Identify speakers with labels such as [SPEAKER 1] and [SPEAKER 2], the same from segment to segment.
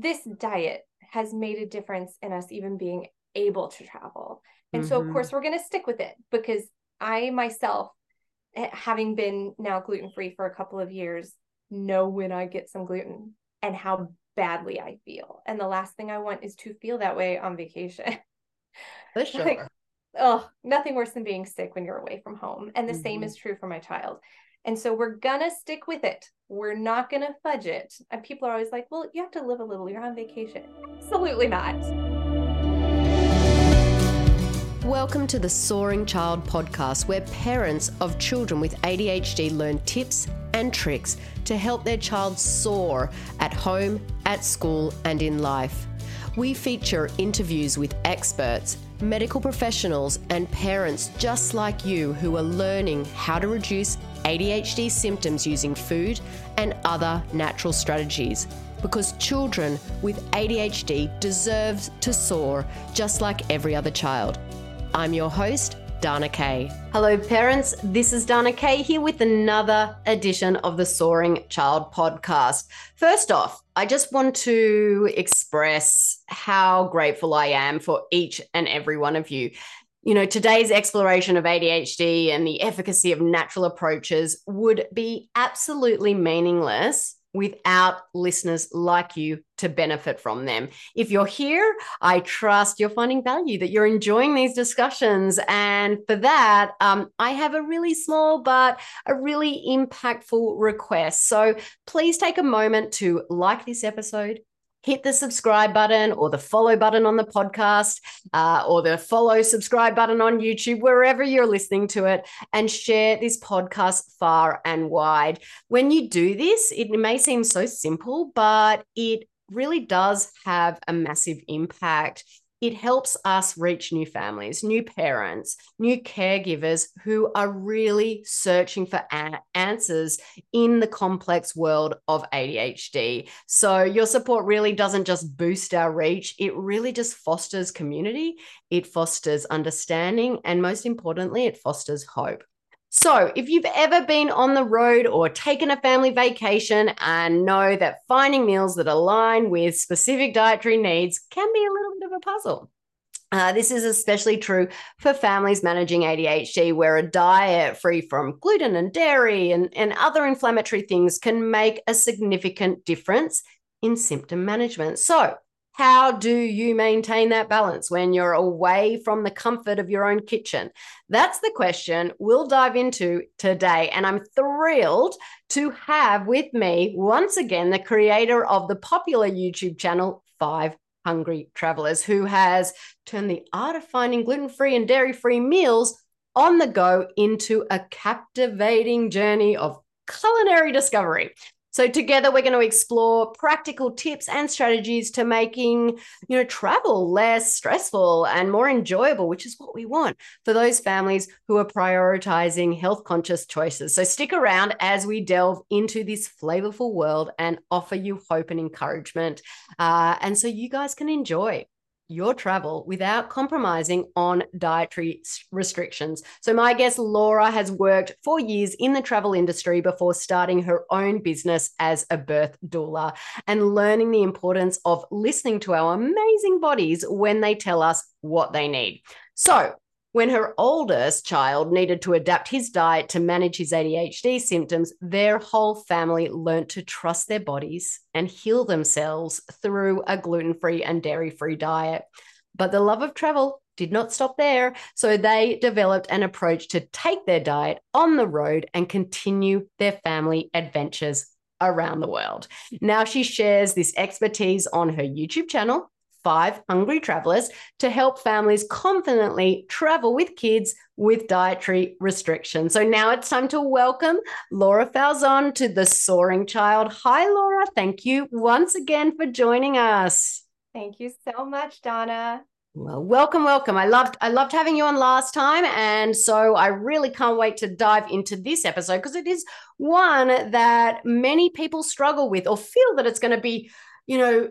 [SPEAKER 1] this diet has made a difference in us even being able to travel. And mm-hmm. so, of mm-hmm. course, we're going to stick with it because I myself, eh, having been now gluten free for a couple of years, know when I get some gluten and how badly I feel. And the last thing I want is to feel that way on vacation.
[SPEAKER 2] For sure. like,
[SPEAKER 1] oh, nothing worse than being sick when you're away from home. And the mm-hmm. same is true for my child. And so we're gonna stick with it. We're not gonna fudge it. And people are always like, well, you have to live a little, you're on vacation. Absolutely not.
[SPEAKER 2] Welcome to the Soaring Child podcast, where parents of children with ADHD learn tips and tricks to help their child soar at home, at school, and in life. We feature interviews with experts medical professionals, and parents just like you who are learning how to reduce ADHD symptoms using food and other natural strategies. Because children with ADHD deserve to soar just like every other child. I'm your host, Dana Kay. Hello, parents. This is Dana Kay here with another edition of the Soaring Child podcast. First off, I just want to express how grateful I am for each and every one of you. You know, today's exploration of ADHD and the efficacy of natural approaches would be absolutely meaningless without listeners like you to benefit from them. If you're here, I trust you're finding value, that you're enjoying these discussions. And for that, um, I have a really small but a really impactful request. So please take a moment to like this episode, hit the subscribe button or the follow button on the podcast uh, or the follow subscribe button on YouTube, wherever you're listening to it, and share this podcast far and wide. When you do this, it may seem so simple, but it really does have a massive impact it helps us reach new families, new parents, new caregivers who are really searching for a- answers in the complex world of ADHD. So, your support really doesn't just boost our reach, it really just fosters community, it fosters understanding, and most importantly, it fosters hope. So, if you've ever been on the road or taken a family vacation and know that finding meals that align with specific dietary needs can be a little bit of a puzzle. Uh, this is especially true for families managing ADHD, where a diet free from gluten and dairy and, and other inflammatory things can make a significant difference in symptom management. So, how do you maintain that balance when you're away from the comfort of your own kitchen? That's the question we'll dive into today. And I'm thrilled to have with me once again the creator of the popular YouTube channel, Five Hungry Travelers, who has turned the art of finding gluten free and dairy free meals on the go into a captivating journey of culinary discovery. So together we're going to explore practical tips and strategies to making, you know, travel less stressful and more enjoyable, which is what we want for those families who are prioritizing health conscious choices. So stick around as we delve into this flavorful world and offer you hope and encouragement. Uh, and so you guys can enjoy your travel without compromising on dietary restrictions. So, my guest Laura has worked for years in the travel industry before starting her own business as a birth doula and learning the importance of listening to our amazing bodies when they tell us what they need. So, when her oldest child needed to adapt his diet to manage his ADHD symptoms, their whole family learnt to trust their bodies and heal themselves through a gluten free and dairy free diet. But the love of travel did not stop there. So they developed an approach to take their diet on the road and continue their family adventures around the world. Now she shares this expertise on her YouTube channel five hungry travelers to help families confidently travel with kids with dietary restrictions. So now it's time to welcome Laura Falzon to the Soaring Child. Hi, Laura. Thank you once again for joining us.
[SPEAKER 1] Thank you so much, Dana.
[SPEAKER 2] Well, welcome, welcome. I loved I loved having you on last time, and so I really can't wait to dive into this episode because it is one that many people struggle with or feel that it's going to be, you know,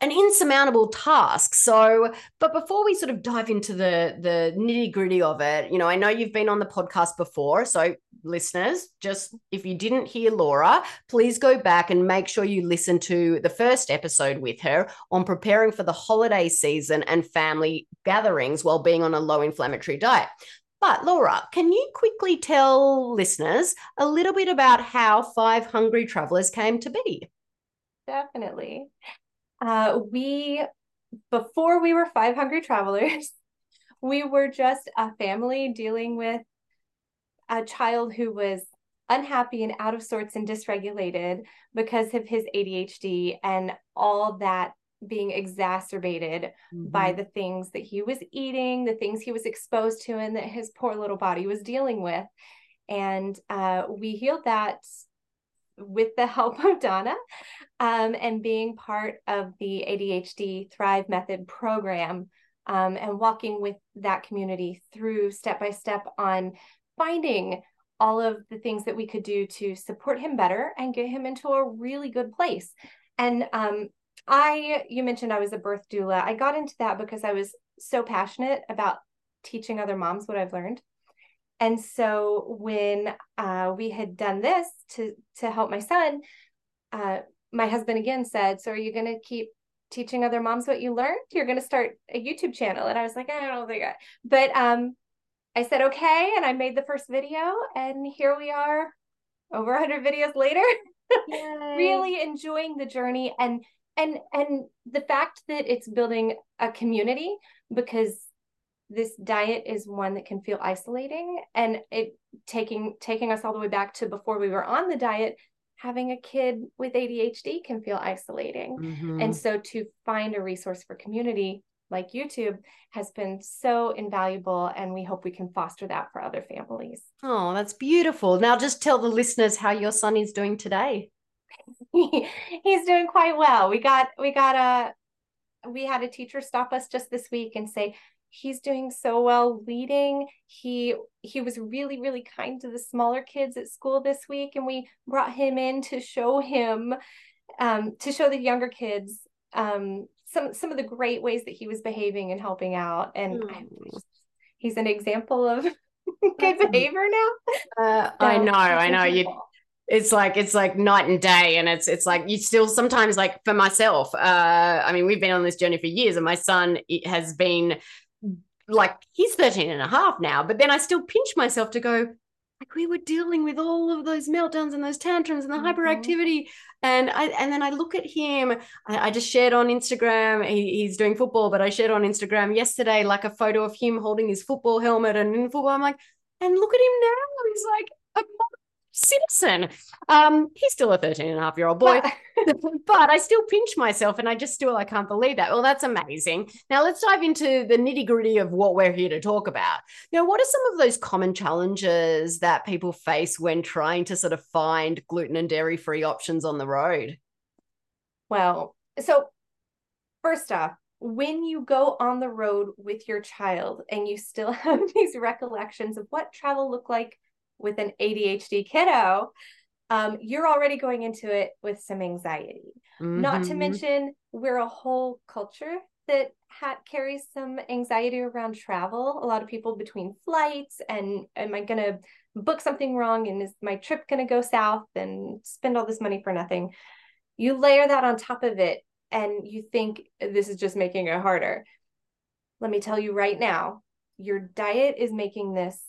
[SPEAKER 2] an insurmountable task. So, but before we sort of dive into the the nitty gritty of it, you know, I know you've been on the podcast before, so listeners, just if you didn't hear Laura, please go back and make sure you listen to the first episode with her on preparing for the holiday season and family gatherings while being on a low inflammatory diet. But Laura, can you quickly tell listeners a little bit about how Five Hungry Travelers came to be?
[SPEAKER 1] Definitely. Uh, we, before we were Five Hungry Travelers, we were just a family dealing with a child who was unhappy and out of sorts and dysregulated because of his ADHD and all that being exacerbated mm-hmm. by the things that he was eating, the things he was exposed to, and that his poor little body was dealing with. And uh, we healed that with the help of Dana um, and being part of the ADHD Thrive Method program um, and walking with that community through step by step on finding all of the things that we could do to support him better and get him into a really good place. And um, I, you mentioned I was a birth doula. I got into that because I was so passionate about teaching other moms what I've learned. And so when uh, we had done this to to help my son, uh, my husband again said, "So are you going to keep teaching other moms what you learned? You're going to start a YouTube channel." And I was like, "I don't think I." But um, I said okay, and I made the first video, and here we are, over 100 videos later, really enjoying the journey and and and the fact that it's building a community because this diet is one that can feel isolating and it taking taking us all the way back to before we were on the diet having a kid with ADHD can feel isolating mm-hmm. and so to find a resource for community like YouTube has been so invaluable and we hope we can foster that for other families.
[SPEAKER 2] Oh, that's beautiful. Now just tell the listeners how your son is doing today.
[SPEAKER 1] He's doing quite well. We got we got a we had a teacher stop us just this week and say he's doing so well leading. He he was really really kind to the smaller kids at school this week and we brought him in to show him um, to show the younger kids um, some some of the great ways that he was behaving and helping out. And mm. he's an example of good behavior now.
[SPEAKER 2] Uh, so, i know i know. you it's like it's like night and day and it's it's like you still sometimes like for myself uh i mean we've been on this journey for years and my son has been like he's 13 and a half now but then i still pinch myself to go like we were dealing with all of those meltdowns and those tantrums and the mm-hmm. hyperactivity. And i and then i look at him i, I just shared on instagram he, he's doing football but i shared on instagram yesterday like a photo of him holding his football helmet and in football. I'm like and look at him now. He's like a Simpson. Um, he's still a 13 and a half year old boy, but I still pinch myself and I just still, I can't believe that. Well, that's amazing. Now let's dive into the nitty gritty of what we're here to talk about. Now, what are some of those common challenges that people face when trying to sort of find gluten and dairy free options on the road?
[SPEAKER 1] Well, so first off, when you go on the road with your child and you still have these recollections of what travel looked like with an ADHD kiddo, um, you're already going into it with some anxiety. Mm-hmm. Not to mm-hmm. mention, we're a whole culture that ha- carries some anxiety around travel. A lot of people between flights and am I going to book something wrong and is my trip going to go south and spend all this money for nothing? You layer that on top of it and you think this is just making it harder. Let me tell you right now, your diet is making this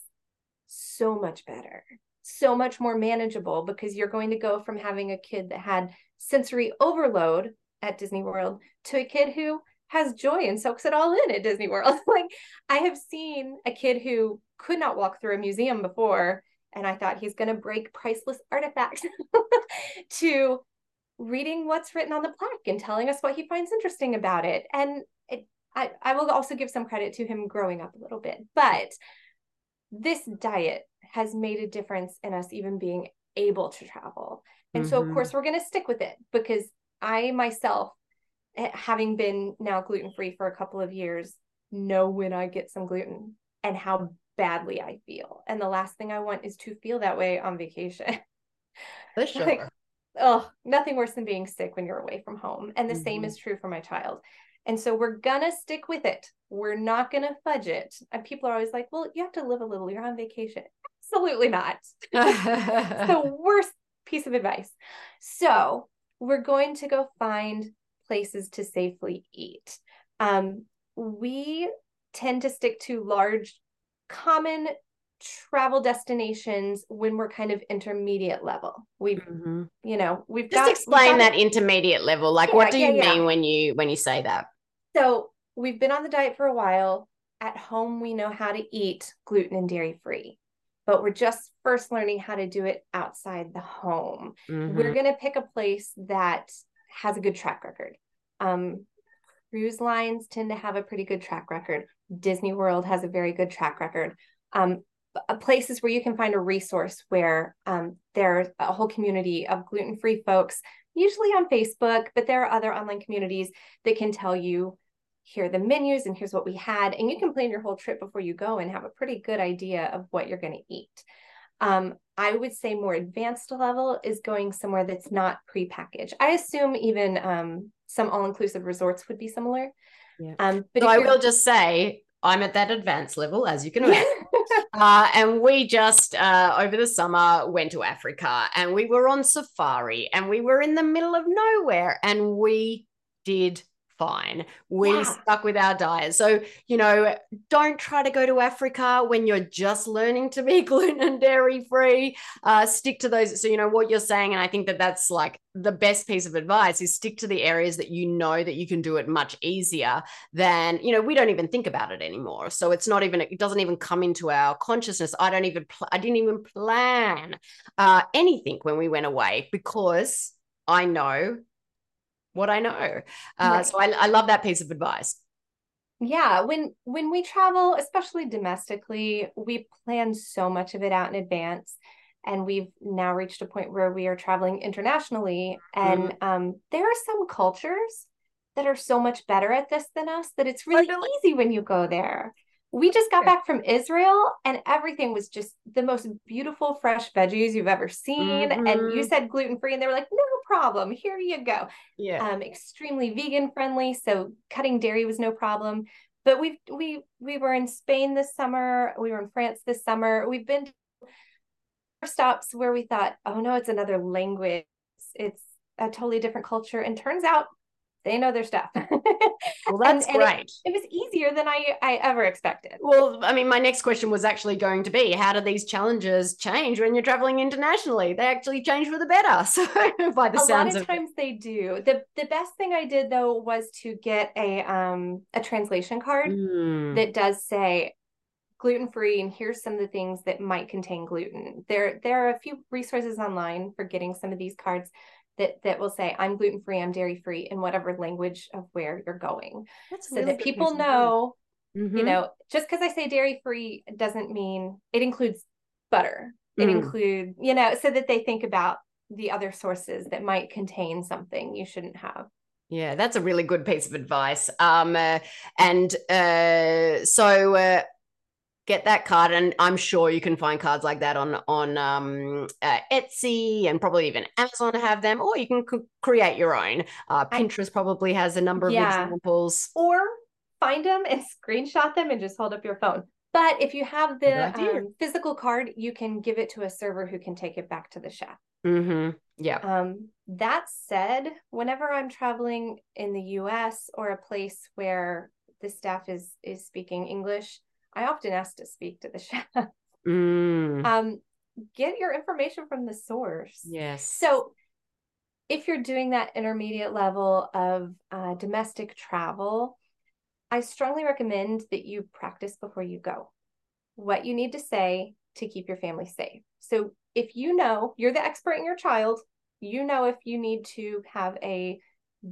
[SPEAKER 1] so much better, so much more manageable because you're going to go from having a kid that had sensory overload at Disney World to a kid who has joy and soaks it all in at Disney World. like I have seen a kid who could not walk through a museum before and I thought he's going to break priceless artifacts to reading what's written on the plaque and telling us what he finds interesting about it. And it, I, I will also give some credit to him growing up a little bit, but this diet has made a difference in us even being able to travel. And mm-hmm. so, of mm-hmm. course, we're going to stick with it because I myself, eh, having been now gluten free for a couple of years, know when I get some gluten and how badly I feel. And the last thing I want is to feel that way on vacation.
[SPEAKER 2] For sure. like,
[SPEAKER 1] oh, nothing worse than being sick when you're away from home. And the mm-hmm. same is true for my child. And so we're gonna stick with it. We're not gonna fudge it. And people are always like, well, you have to live a little, you're on vacation. Absolutely not. the worst piece of advice. So we're going to go find places to safely eat. Um, we tend to stick to large, common travel destinations when we're kind of intermediate level. We've, mm-hmm. you know, we've
[SPEAKER 2] just
[SPEAKER 1] got,
[SPEAKER 2] explain got that intermediate level. Like, yeah, what do you yeah, mean when you when you say that?
[SPEAKER 1] So we've been on the diet for a while. At home, we know how to eat gluten and dairy free, but we're just first learning how to do it outside the home. Mm-hmm. We're going to pick a place that has a good track record. Um, cruise lines tend to have a pretty good track record. Disney World has a very good track record. Um, places where you can find a resource where um, there's a whole community of gluten free folks, usually on Facebook, but there are other online communities that can tell you here are the menus and here's what we had. And you can plan your whole trip before you go and have a pretty good idea of what you're going to eat. Um, I would say more advanced level is going somewhere that's not pre-packaged. I assume even um, some all-inclusive resorts would be similar.
[SPEAKER 2] Yeah. Um, but so I will just say I'm at that advanced level, as you can imagine. uh, and we just uh, over the summer went to Africa and we were on safari and we were in the middle of nowhere and we did fine. We yeah. stuck with our diet. So, you know, don't try to go to Africa when you're just learning to be gluten and dairy free. Uh, stick to those. So, you know, what you're saying, and I think that that's like the best piece of advice is stick to the areas that you know that you can do it much easier than, you know, we don't even think about it anymore. So it's not even, it doesn't even come into our consciousness. I don't even, pl- I didn't even plan uh, anything when we went away because I know what I know. Uh, right. So I, I love that piece of advice.
[SPEAKER 1] Yeah, when when we travel, especially domestically, we plan so much of it out in advance, and we've now reached a point where we are traveling internationally, and mm-hmm. um, there are some cultures that are so much better at this than us that it's really easy when you go there we just got back from Israel and everything was just the most beautiful fresh veggies you've ever seen. Mm-hmm. And you mm-hmm. said gluten free, and they were like, no problem. Here you go. Yeah. Um, extremely vegan friendly. So cutting dairy was no problem. But we've we we were in Spain this summer. We were in France this summer. We've been stops where we thought, oh no, it's another language. It's a totally different culture. And turns out they know their stuff.
[SPEAKER 2] well, that's and, great.
[SPEAKER 1] it, it, was easier than I, I ever expected.
[SPEAKER 2] Well, I mean, my next question was actually going to be how do these challenges change when you're traveling internationally? They actually change for the better. So by the a sounds
[SPEAKER 1] lot of,
[SPEAKER 2] of
[SPEAKER 1] times they do. The the best thing I did though was to get a um a translation card mm. that does say gluten free and here's some of the things that might contain gluten. There there are a few resources online for getting some of these cards that that will say I'm gluten free, I'm dairy free in whatever language of where you're going. That's so really that people know, mm-hmm. you know, just because I say dairy free doesn't mean it includes butter. It mm. includes, you know, so that they think about the other sources that might contain something you shouldn't have.
[SPEAKER 2] Yeah, that's a really good piece of advice. Um, uh, and uh, so uh, get that card and i'm sure you can find cards like that on on um, uh, etsy and probably even amazon have them or you can c- create your own. Uh, pinterest I, probably has a number of yeah. examples.
[SPEAKER 1] Or find them and screenshot them and just hold up your phone. But if you have the um, physical card you can give it to a server who can take it back to the chef
[SPEAKER 2] mm-hmm. yeah.
[SPEAKER 1] Um, that said whenever i'm traveling in the us or a place where the staff is is speaking english I often ask to speak to the chef. Mm. Um, get your information from the source.
[SPEAKER 2] Yes.
[SPEAKER 1] So if you're doing that intermediate level of uh, domestic travel, I strongly recommend that you practice before you go what you need to say to keep your family safe. So if you know you're the expert in your child, you know if you need to have a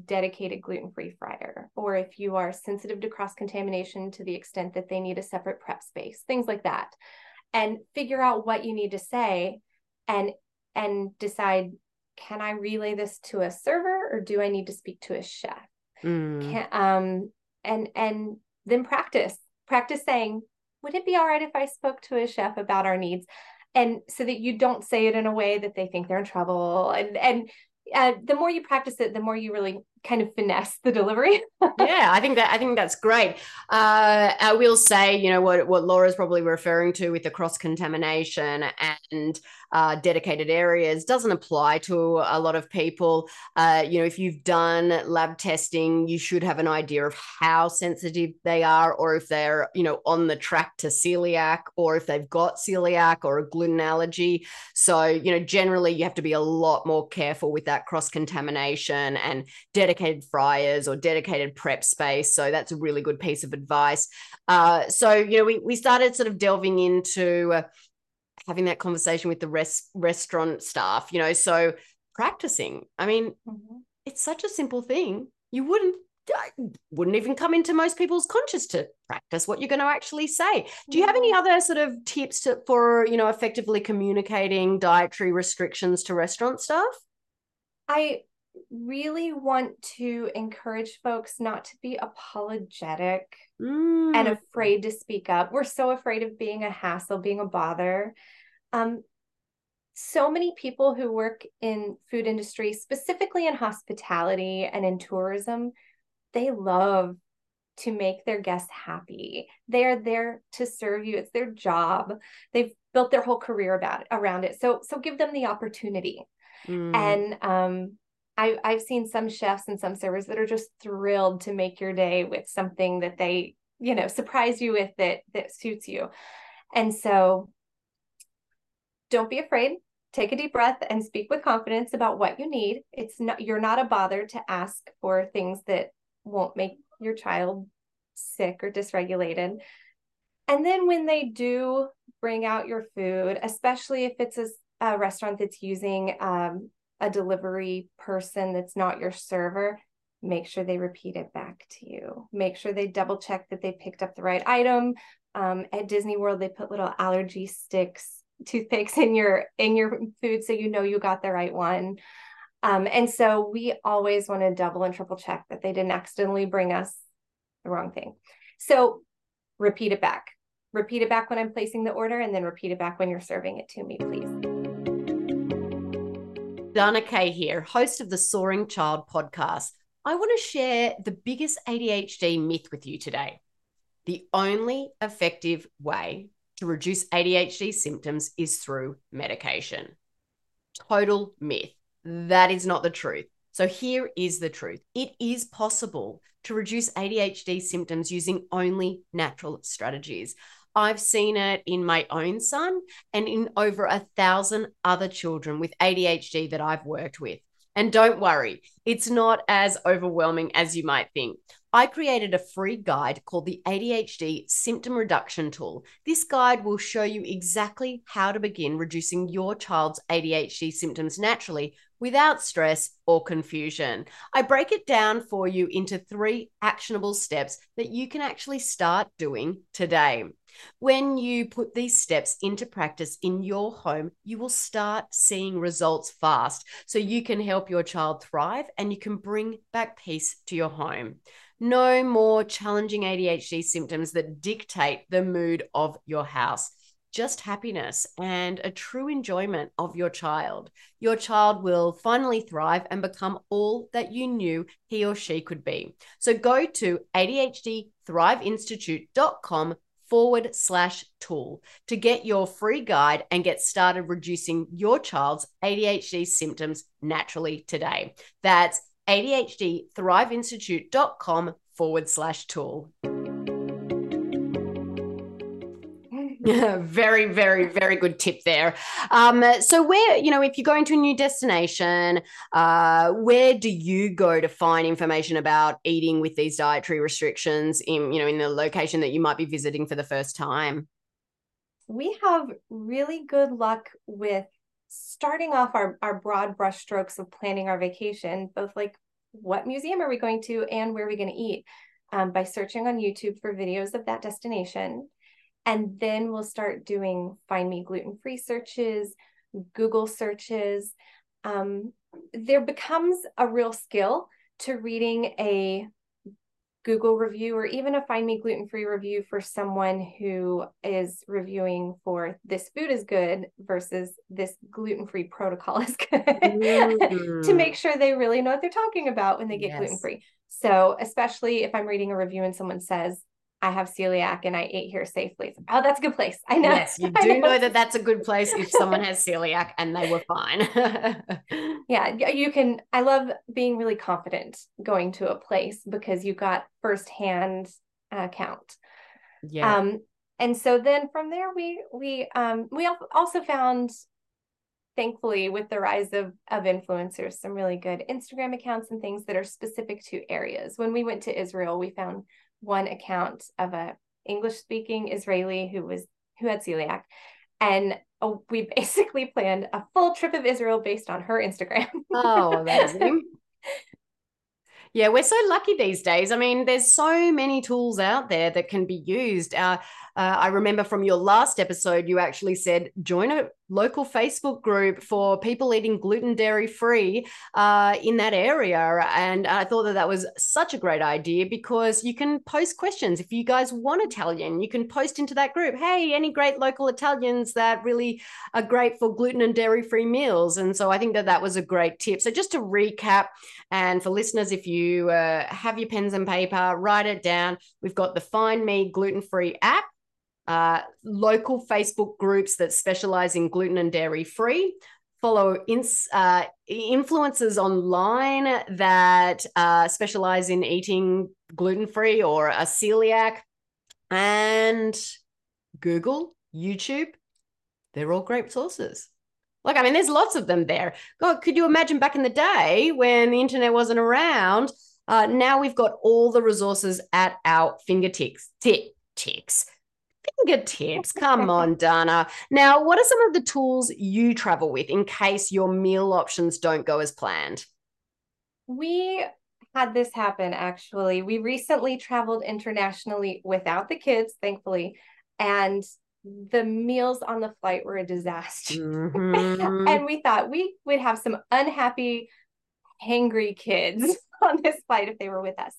[SPEAKER 1] dedicated gluten free fryer, or if you are sensitive to cross contamination to the extent that they need a separate prep space, things like that. And figure out what you need to say and and decide can I relay this to a server or do I need to speak to a chef? Mm. Can, um and and then practice practice saying would it be all right if I spoke to a chef about our needs? And so that you don't say it in a way that they think they're in trouble and and uh, the more you practice it, the more you really kind of finesse the delivery.
[SPEAKER 2] yeah, I think that I think that's great. Uh, I will say, you know, what what Laura's probably referring to with the cross contamination and uh, dedicated areas doesn't apply to a lot of people. Uh, you know, if you've done lab testing, you should have an idea of how sensitive they are, or if they're, you know, on the track to celiac, or if they've got celiac or a gluten allergy. So, you know, generally you have to be a lot more careful with that cross contamination and dedicated fryers or dedicated prep space. So that's a really good piece of advice. Uh, so, you know, we, we started sort of delving into, uh, having that conversation with the rest restaurant staff, you know, so practicing. I mean, mm-hmm. it's such a simple thing. You wouldn't wouldn't even come into most people's conscious to practice what you're going to actually say. Do you have any other sort of tips to, for, you know, effectively communicating dietary restrictions to restaurant staff?
[SPEAKER 1] I really want to encourage folks not to be apologetic mm. and afraid to speak up. We're so afraid of being a hassle, being a bother. Um, so many people who work in food industry, specifically in hospitality and in tourism, they love to make their guests happy. They are there to serve you. It's their job. They've built their whole career about it, around it. So so give them the opportunity. Mm. And um I I've seen some chefs and some servers that are just thrilled to make your day with something that they, you know, surprise you with that that suits you. And so don't be afraid. Take a deep breath and speak with confidence about what you need. It's not you're not a bother to ask for things that won't make your child sick or dysregulated. And then when they do bring out your food especially if it's a, a restaurant that's using um, a delivery person that's not your server make sure they repeat it back to you. Make sure they double check that they picked up the right item. Um, at disney world they put little allergy sticks toothpicks in your in your food so you know you got the right one. Um, and so we always want to double and triple check that they didn't accidentally bring us the wrong thing. So repeat it back. Repeat it back when i'm placing the order and then repeat it back when you're serving it to me please
[SPEAKER 2] dana kay here host of the soaring child podcast i want to share the biggest adhd myth with you today the only effective way to reduce ADHD symptoms is through medication. Total myth. That is not the truth. So here is the truth it is possible to reduce ADHD symptoms using only natural strategies. I've seen it in my own son and in over a thousand other children with ADHD that I've worked with. And don't worry, it's not as overwhelming as you might think. I created a free guide called the ADHD Symptom Reduction Tool. This guide will show you exactly how to begin reducing your child's ADHD symptoms naturally without stress or confusion. I break it down for you into three actionable steps that you can actually start doing today. When you put these steps into practice in your home, you will start seeing results fast so you can help your child thrive and you can bring back peace to your home. No more challenging ADHD symptoms that dictate the mood of your house. Just happiness and a true enjoyment of your child. Your child will finally thrive and become all that you knew he or she could be. So go to ADHDthriveinstitute.com forward slash tool to get your free guide and get started reducing your child's ADHD symptoms naturally today. That's ADHDthriveinstitute.com forward slash tool. very, very, very good tip there. Um, so, where you know, if you're going to a new destination, uh, where do you go to find information about eating with these dietary restrictions in you know in the location that you might be visiting for the first time?
[SPEAKER 1] We have really good luck with starting off our, our broad brushstrokes of planning our vacation, both like what museum are we going to and where are we going to eat um, by searching on YouTube for videos of that destination. And then we'll start doing find me gluten free searches, Google searches. Um, there becomes a real skill to reading a Google review or even a find me gluten free review for someone who is reviewing for this food is good versus this gluten free protocol is good mm-hmm. to make sure they really know what they're talking about when they get yes. gluten free. So, especially if I'm reading a review and someone says, I have celiac and I ate here safely. Oh, that's a good place. I know.
[SPEAKER 2] Yes, you do know. know. that that's a good place if someone has celiac and they were fine.
[SPEAKER 1] yeah, you can. I love being really confident going to a place because you got firsthand account. Yeah. Um, and so then from there we we um we also found thankfully with the rise of of influencers some really good Instagram accounts and things that are specific to areas. When we went to Israel, we found one account of a English speaking Israeli who was who had celiac and uh, we basically planned a full trip of Israel based on her Instagram.
[SPEAKER 2] oh, amazing. Yeah, we're so lucky these days. I mean, there's so many tools out there that can be used. Uh, uh, I remember from your last episode, you actually said join a local Facebook group for people eating gluten dairy free uh, in that area. And I thought that that was such a great idea because you can post questions. If you guys want Italian, you can post into that group. Hey, any great local Italians that really are great for gluten and dairy free meals? And so I think that that was a great tip. So just to recap, and for listeners, if you uh, have your pens and paper, write it down. We've got the Find Me gluten free app uh, local Facebook groups that specialize in gluten and dairy free. Follow ins, uh, influencers online that uh, specialize in eating gluten free or a celiac, and Google, YouTube. They're all great sources. Like, I mean, there's lots of them there. God, could you imagine back in the day when the internet wasn't around? Uh, now we've got all the resources at our fingertips. Tick, ticks fingertips. Come on, Dana. Now, what are some of the tools you travel with in case your meal options don't go as planned?
[SPEAKER 1] We had this happen actually. We recently traveled internationally without the kids, thankfully, and the meals on the flight were a disaster. Mm-hmm. and we thought we would have some unhappy, hangry kids on this flight if they were with us.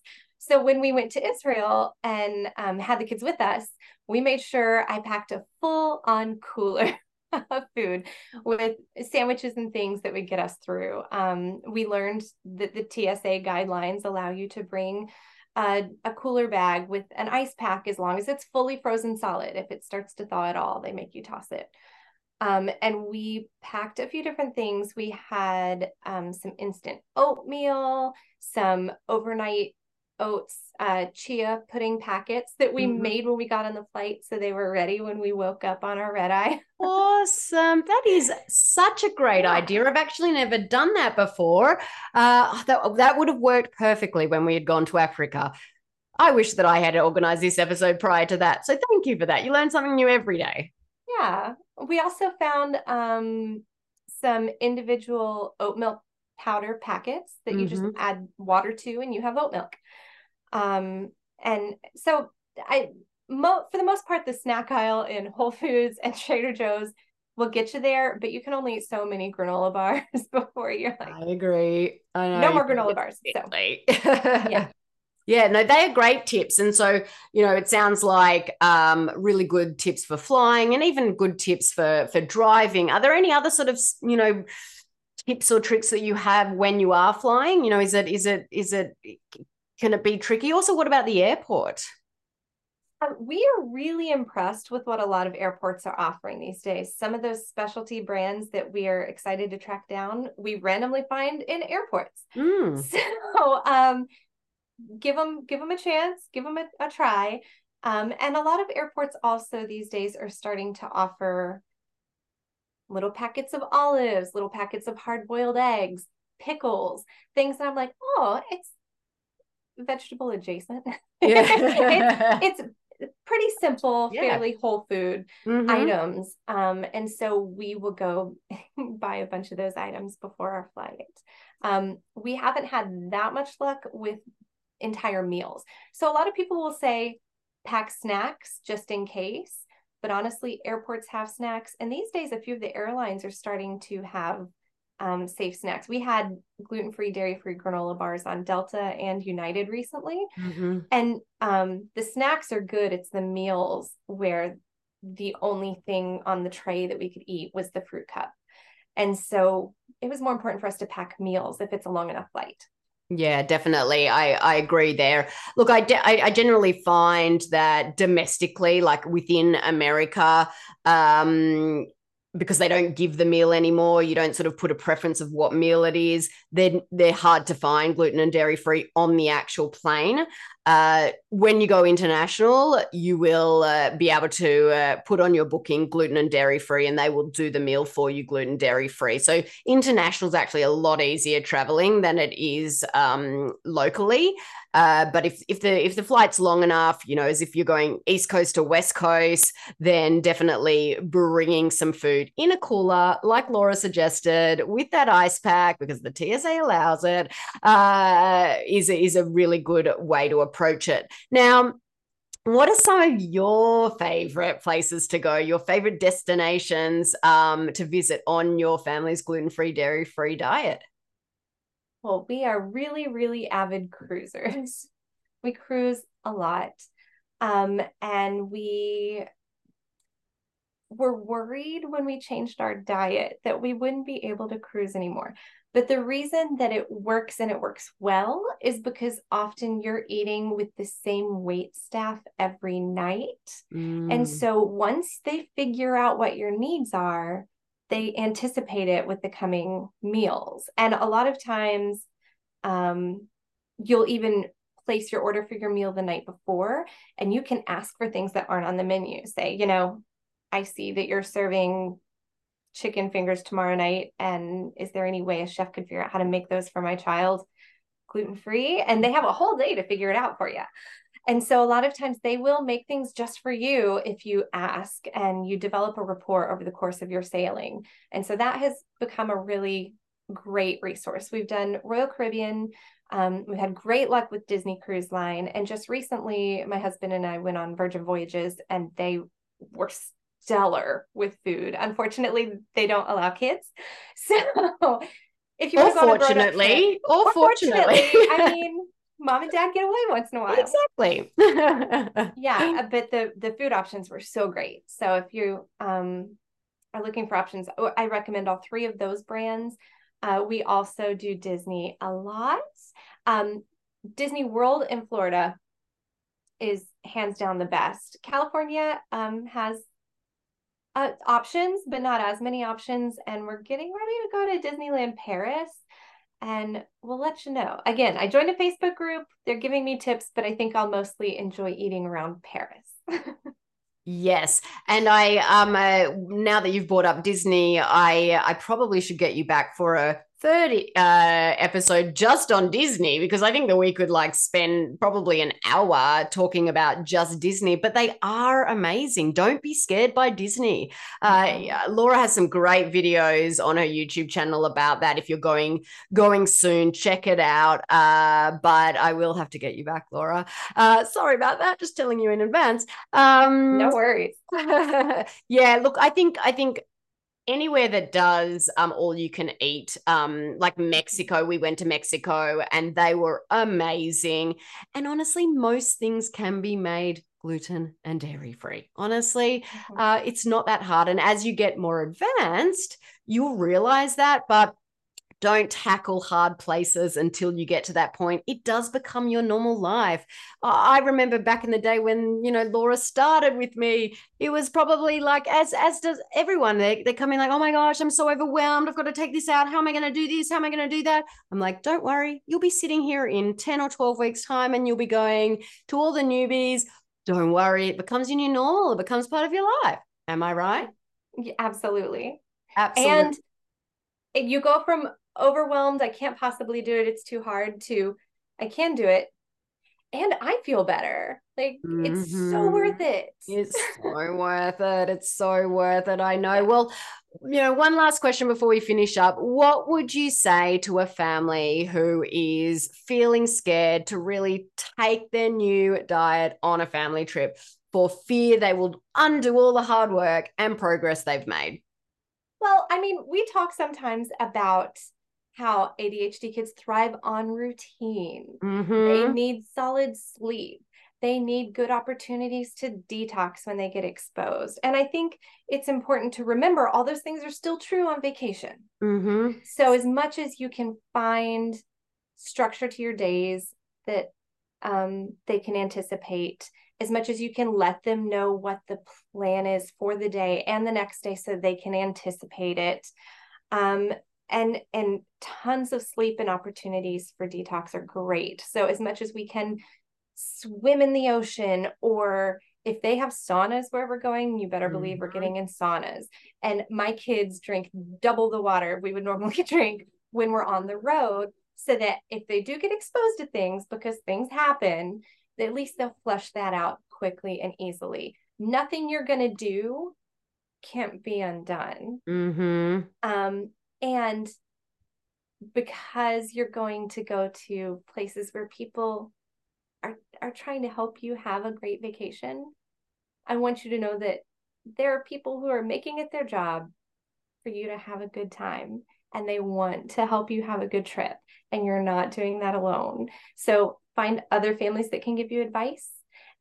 [SPEAKER 1] So when we went to Israel and um, had the kids with us, we made sure I packed a full on cooler of food with sandwiches and things that would get us through. Um, we learned that the TSA guidelines allow you to bring a, a, cooler bag with an ice pack as long as it's fully frozen solid. If it starts to thaw at all, they make you toss it. Um, and we packed a few different things. We had um, some instant oatmeal, some overnight oats uh, chia pudding packets that we mm-hmm. made when we got on the flight so they were ready when we woke up on our red eye.
[SPEAKER 2] Awesome. That is such a great yeah. idea. I've actually never done that before. Uh, that, that would have worked perfectly when we had gone to africa. I wish that i had organized this episode prior to that. So thank you for that. You learn something new every day.
[SPEAKER 1] Yeah. We also found um, some individual oat milk powder packets that mm-hmm. you just mm-hmm. add water to and you have oat milk um, and so I, mo- for the most part, the snack aisle in Whole Foods and Trader Joe's will get you there, but you can only eat so many granola bars before you're like, I
[SPEAKER 2] agree.
[SPEAKER 1] I know. No more granola bars. So
[SPEAKER 2] yeah. Yeah, no, they are great tips. And so, you know, it sounds like um, really good tips for flying and even good tips for for driving. Are there any other sort of, you know, tips or tricks that you have when you are flying? You know, is it is it is it can it be tricky? Also, what about the airport?
[SPEAKER 1] Um, we are really impressed with what a lot of airports are offering these days. Some of those specialty brands that we are excited to track down, we randomly find in airports. Mm. So um, give them give them a chance, give them a, a try. Um, and a lot of airports also these days are starting to offer little packets of olives, little packets of hard boiled eggs, pickles, things that I'm like, oh, it's vegetable adjacent. Yeah. it's, it's pretty simple, yeah. fairly whole food mm-hmm. items. Um, and so we will go buy a bunch of those items before our flight. Um, we haven't had that much luck with entire meals. So a lot of people will say pack snacks just in case. But honestly, airports have snacks. And these days, a few of the airlines are starting to have um, safe snacks. We had gluten free, dairy free granola bars on Delta and United recently. Mm-hmm. And um, the snacks are good. It's the meals where the only thing on the tray that we could eat was the fruit cup. And so it was more important for us to pack meals if it's a long enough flight.
[SPEAKER 2] Yeah, definitely. I, I agree there. Look, I, de- I, I generally find that domestically, like within America, um, because they don't give the meal anymore, you don't sort of put a preference of what meal it is. They're they're hard to find gluten and dairy free on the actual plane. Uh, when you go international, you will uh, be able to uh, put on your booking gluten and dairy free, and they will do the meal for you gluten dairy free. So international is actually a lot easier traveling than it is um, locally. Uh, but if if the if the flight's long enough, you know, as if you're going east coast to west coast, then definitely bringing some food in a cooler, like Laura suggested, with that ice pack because the TSA allows it, uh, is is a really good way to approach it. Now, what are some of your favorite places to go your favorite destinations um, to visit on your family's gluten-free dairy-free diet
[SPEAKER 1] well, we are really, really avid cruisers. We cruise a lot. Um, and we were worried when we changed our diet that we wouldn't be able to cruise anymore. But the reason that it works and it works well is because often you're eating with the same wait staff every night. Mm. And so once they figure out what your needs are, they anticipate it with the coming meals. And a lot of times, um, you'll even place your order for your meal the night before, and you can ask for things that aren't on the menu. Say, you know, I see that you're serving chicken fingers tomorrow night, and is there any way a chef could figure out how to make those for my child gluten free? And they have a whole day to figure it out for you. And so a lot of times they will make things just for you if you ask and you develop a rapport over the course of your sailing. And so that has become a really great resource. We've done Royal Caribbean. Um, we've had great luck with Disney Cruise Line. And just recently, my husband and I went on Virgin Voyages and they were stellar with food. Unfortunately, they don't allow kids. So
[SPEAKER 2] if you or fortunately, or, or fortunately,
[SPEAKER 1] I mean, mom and dad get away once in a while.
[SPEAKER 2] Exactly.
[SPEAKER 1] yeah, uh, but the the food options were so great. So if you um are looking for options, oh, I recommend all three of those brands. Uh, we also do Disney a lot. Um, Disney World in Florida is hands down the best. California um, has uh, options, but not as many options. And we're getting ready to go to Disneyland Paris and we'll let you know. Again, I joined a Facebook group. They're giving me tips, but I think I'll mostly enjoy eating around Paris.
[SPEAKER 2] yes, and I um uh, now that you've brought up Disney, I I probably should get you back for a third uh, episode just on Disney because I think that we could like spend probably an hour talking about just Disney, but they are amazing. Don't be scared by Disney. Uh, Laura has some great videos on her YouTube channel about that. If you're going going soon, check it out. Uh, but I will have to get you back, Laura. Uh, sorry about that. Just telling you in advance.
[SPEAKER 1] Um, no worries.
[SPEAKER 2] yeah, look, I think I think anywhere that does um, all you can eat, um, like Mexico, we went to Mexico and they were amazing. And honestly, most things can be made gluten and dairy free. Honestly, mm-hmm. uh, it's not that hard. And as you get more advanced, you'll realize that. But don't tackle hard places until you get to that point. It does become your normal life. I remember back in the day when, you know, Laura started with me, it was probably like, as as does everyone, they, they're coming like, oh my gosh, I'm so overwhelmed. I've got to take this out. How am I going to do this? How am I going to do that? I'm like, don't worry. You'll be sitting here in 10 or 12 weeks' time and you'll be going to all the newbies. Don't worry. It becomes your new normal. It becomes part of your life. Am I right?
[SPEAKER 1] Absolutely. Absolutely. And you go from overwhelmed. I can't possibly do it. It's too hard to, I can do it. And I feel better. Like mm-hmm. it's so mm-hmm. worth it.
[SPEAKER 2] It's so worth it. It's so worth it. I know. Well, you know, one last question before we finish up. What would you say to a family who is feeling scared to really take their new diet on a family trip for fear they will undo all the hard work and progress they've made?
[SPEAKER 1] Well, I mean, we talk sometimes about how ADHD kids thrive on routine. Mm-hmm. They need solid sleep. They need good opportunities to detox when they get exposed. And I think it's important to remember all those things are still true on vacation. Mm-hmm. So, as much as you can find structure to your days that um, they can anticipate, as much as you can let them know what the plan is for the day and the next day so they can anticipate it. Um, and and tons of sleep and opportunities for detox are great. So as much as we can swim in the ocean or if they have saunas where we're going, you better believe mm-hmm. we're getting in saunas. And my kids drink double the water we would normally drink when we're on the road so that if they do get exposed to things because things happen, at least they'll flush that out quickly and easily. Nothing you're going to do can't be undone. Mm-hmm. Um, and because you're going to go to places where people are, are trying to help you have a great vacation, I want you to know that there are people who are making it their job for you to have a good time and they want to help you have a good trip and you're not doing that alone. So find other families that can give you advice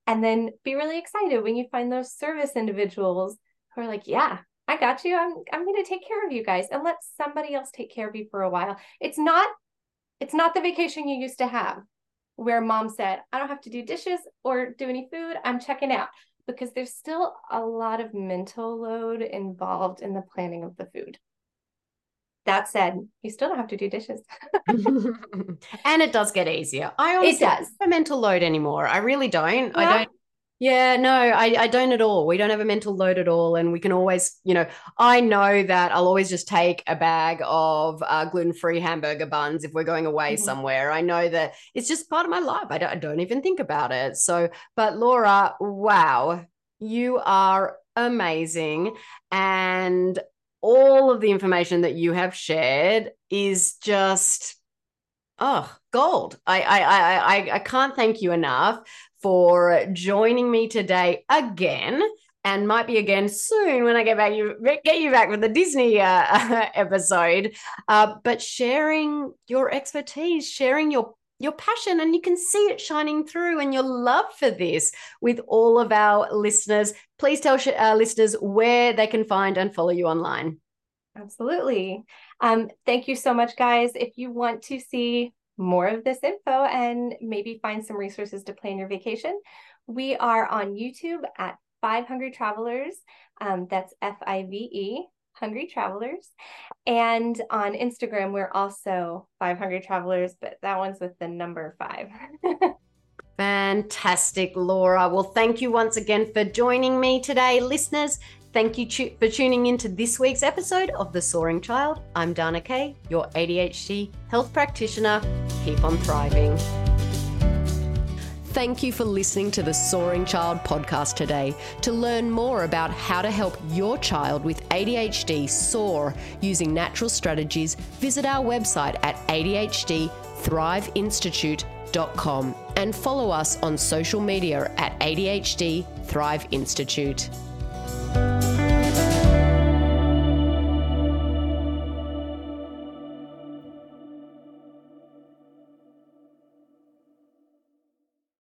[SPEAKER 1] and then be really excited when you find those service individuals who are like, yeah, I got you. I'm I'm going to take care of you guys and let somebody else take care of you for a while. It's not it's not the vacation you used to have where mom said, I don't have to do dishes or do any food. I'm checking out because there's still a lot of mental load involved in the planning of the food. That said, you still don't have to do dishes.
[SPEAKER 2] and it does get easier. I honestly it does. don't have a mental load anymore. I really don't. Yeah. I don't yeah, no, I, I don't at all. We don't have a mental load at all. And we can always, you know, I know that I'll always just take a bag of uh, gluten free hamburger buns if we're going away mm-hmm. somewhere. I know that it's just part of my life. I don't, I don't even think about it. So, but Laura, wow, you are amazing. And all of the information that you have shared is just oh gold I, I i i can't thank you enough for joining me today again and might be again soon when I get back you get you back with the Disney uh, episode. Uh, but sharing your expertise, sharing your your passion, and you can see it shining through, and your love for this with all of our listeners. Please tell our listeners where they can find and follow you online.
[SPEAKER 1] Absolutely. Um, thank you so much, guys. If you want to see more of this info and maybe find some resources to plan your vacation, we are on YouTube at Five Hungry Travelers. Um, that's F I V E, Hungry Travelers. And on Instagram, we're also Five Hungry Travelers, but that one's with the number five.
[SPEAKER 2] Fantastic, Laura. Well, thank you once again for joining me today, listeners. Thank you for tuning in to this week's episode of The Soaring Child. I'm Dana Kay, your ADHD health practitioner. Keep on thriving. Thank you for listening to the Soaring Child podcast today. To learn more about how to help your child with ADHD soar using natural strategies, visit our website at ADHDthriveinstitute.com and follow us on social media at ADHD Thrive Institute.